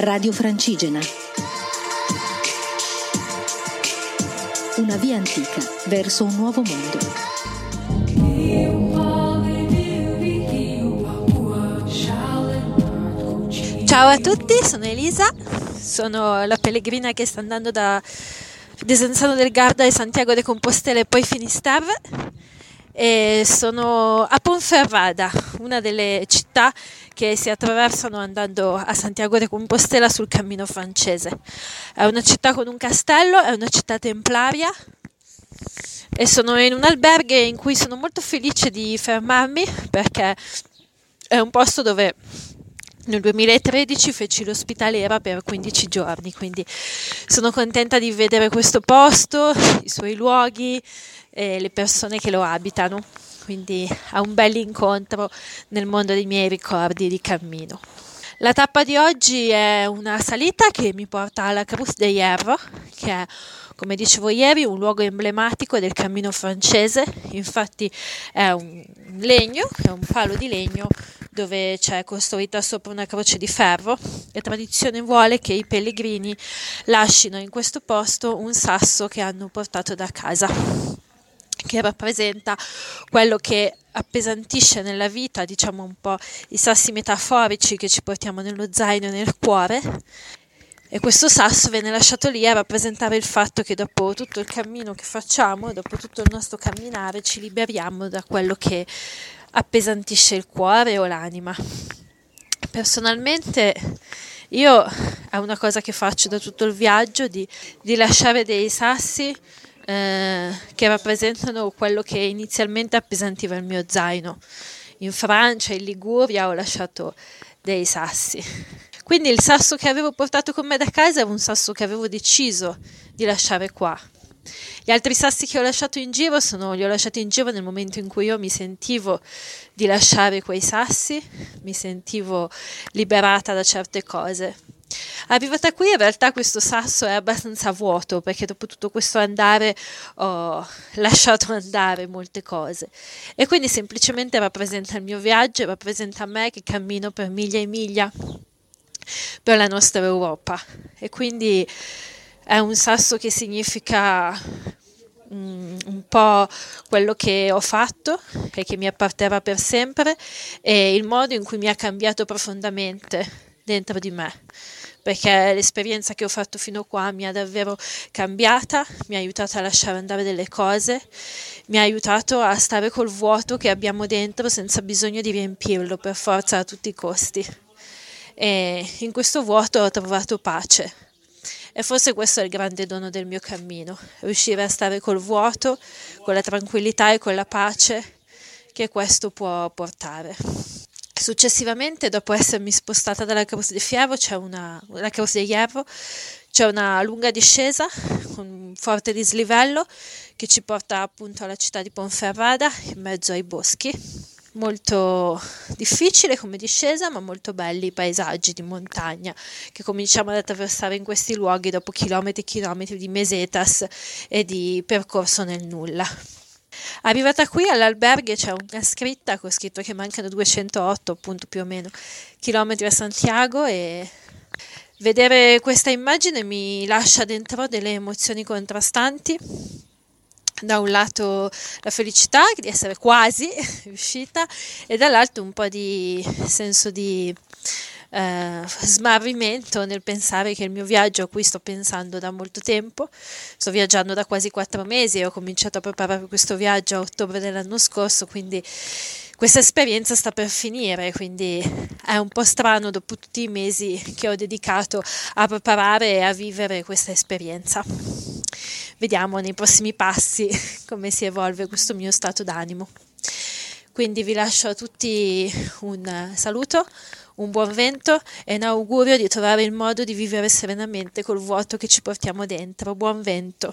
Radio Francigena. Una via antica verso un nuovo mondo. Ciao a tutti, sono Elisa, sono la pellegrina che sta andando da Desenzano del Garda e Santiago de Compostela e poi Finisterre e sono a Ponferrada, una delle città che si attraversano andando a Santiago de Compostela sul cammino francese. È una città con un castello, è una città templaria e sono in un alberghe in cui sono molto felice di fermarmi perché è un posto dove nel 2013 feci l'ospitaliera per 15 giorni, quindi sono contenta di vedere questo posto, i suoi luoghi e le persone che lo abitano. Quindi è un bel incontro nel mondo dei miei ricordi di cammino. La tappa di oggi è una salita che mi porta alla Cruz de Hierro, che è, come dicevo ieri, un luogo emblematico del cammino francese. Infatti è un legno, è un palo di legno dove c'è costruita sopra una croce di ferro e tradizione vuole che i pellegrini lasciano in questo posto un sasso che hanno portato da casa che rappresenta quello che appesantisce nella vita, diciamo un po' i sassi metaforici che ci portiamo nello zaino e nel cuore. E questo sasso viene lasciato lì a rappresentare il fatto che dopo tutto il cammino che facciamo, dopo tutto il nostro camminare, ci liberiamo da quello che appesantisce il cuore o l'anima. Personalmente io è una cosa che faccio da tutto il viaggio di, di lasciare dei sassi eh, che rappresentano quello che inizialmente appesantiva il mio zaino. In Francia, in Liguria ho lasciato dei sassi. Quindi il sasso che avevo portato con me da casa è un sasso che avevo deciso di lasciare qua. Gli altri sassi che ho lasciato in giro sono, li ho lasciati in giro nel momento in cui io mi sentivo di lasciare quei sassi, mi sentivo liberata da certe cose. Arrivata qui in realtà questo sasso è abbastanza vuoto perché dopo tutto questo andare ho lasciato andare molte cose e quindi semplicemente rappresenta il mio viaggio, rappresenta me che cammino per miglia e miglia per la nostra Europa e quindi è un sasso che significa mm, un po' quello che ho fatto e che mi apparterrà per sempre e il modo in cui mi ha cambiato profondamente dentro di me perché l'esperienza che ho fatto fino qua mi ha davvero cambiata, mi ha aiutato a lasciare andare delle cose, mi ha aiutato a stare col vuoto che abbiamo dentro senza bisogno di riempirlo per forza a tutti i costi. E in questo vuoto ho trovato pace e forse questo è il grande dono del mio cammino, riuscire a stare col vuoto, con la tranquillità e con la pace che questo può portare. Successivamente, dopo essermi spostata dalla Cruz de Fierro, c'è una, Cruz de Hierro, c'è una lunga discesa con un forte dislivello che ci porta appunto alla città di Ponferrada in mezzo ai boschi molto difficile come discesa, ma molto belli i paesaggi di montagna che cominciamo ad attraversare in questi luoghi dopo chilometri e chilometri di mesetas e di percorso nel nulla. Arrivata qui all'alberghe c'è una scritta con scritto che mancano 208 appunto più o meno chilometri a Santiago e vedere questa immagine mi lascia dentro delle emozioni contrastanti da un lato la felicità di essere quasi riuscita e dall'altro un po' di senso di eh, smarrimento nel pensare che il mio viaggio a cui sto pensando da molto tempo, sto viaggiando da quasi quattro mesi e ho cominciato a preparare questo viaggio a ottobre dell'anno scorso, quindi questa esperienza sta per finire, quindi è un po' strano dopo tutti i mesi che ho dedicato a preparare e a vivere questa esperienza. Vediamo nei prossimi passi come si evolve questo mio stato d'animo. Quindi vi lascio a tutti un saluto, un buon vento e un augurio di trovare il modo di vivere serenamente col vuoto che ci portiamo dentro. Buon vento!